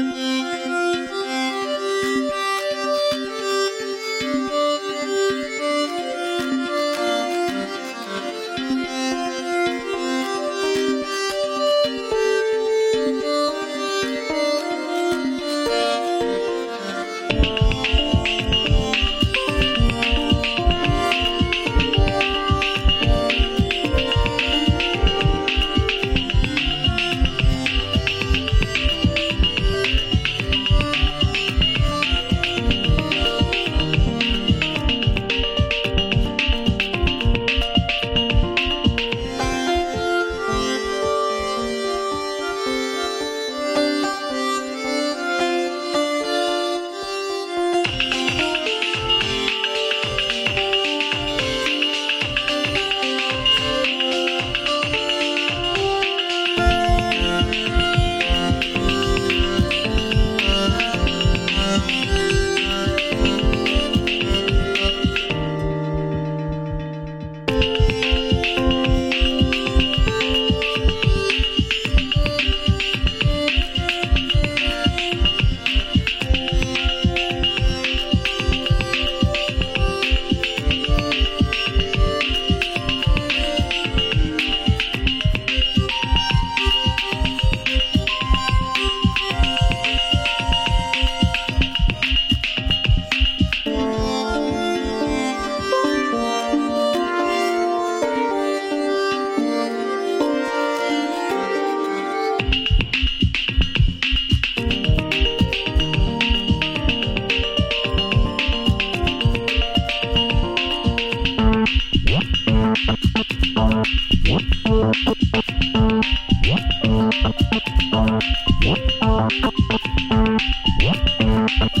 Thank What?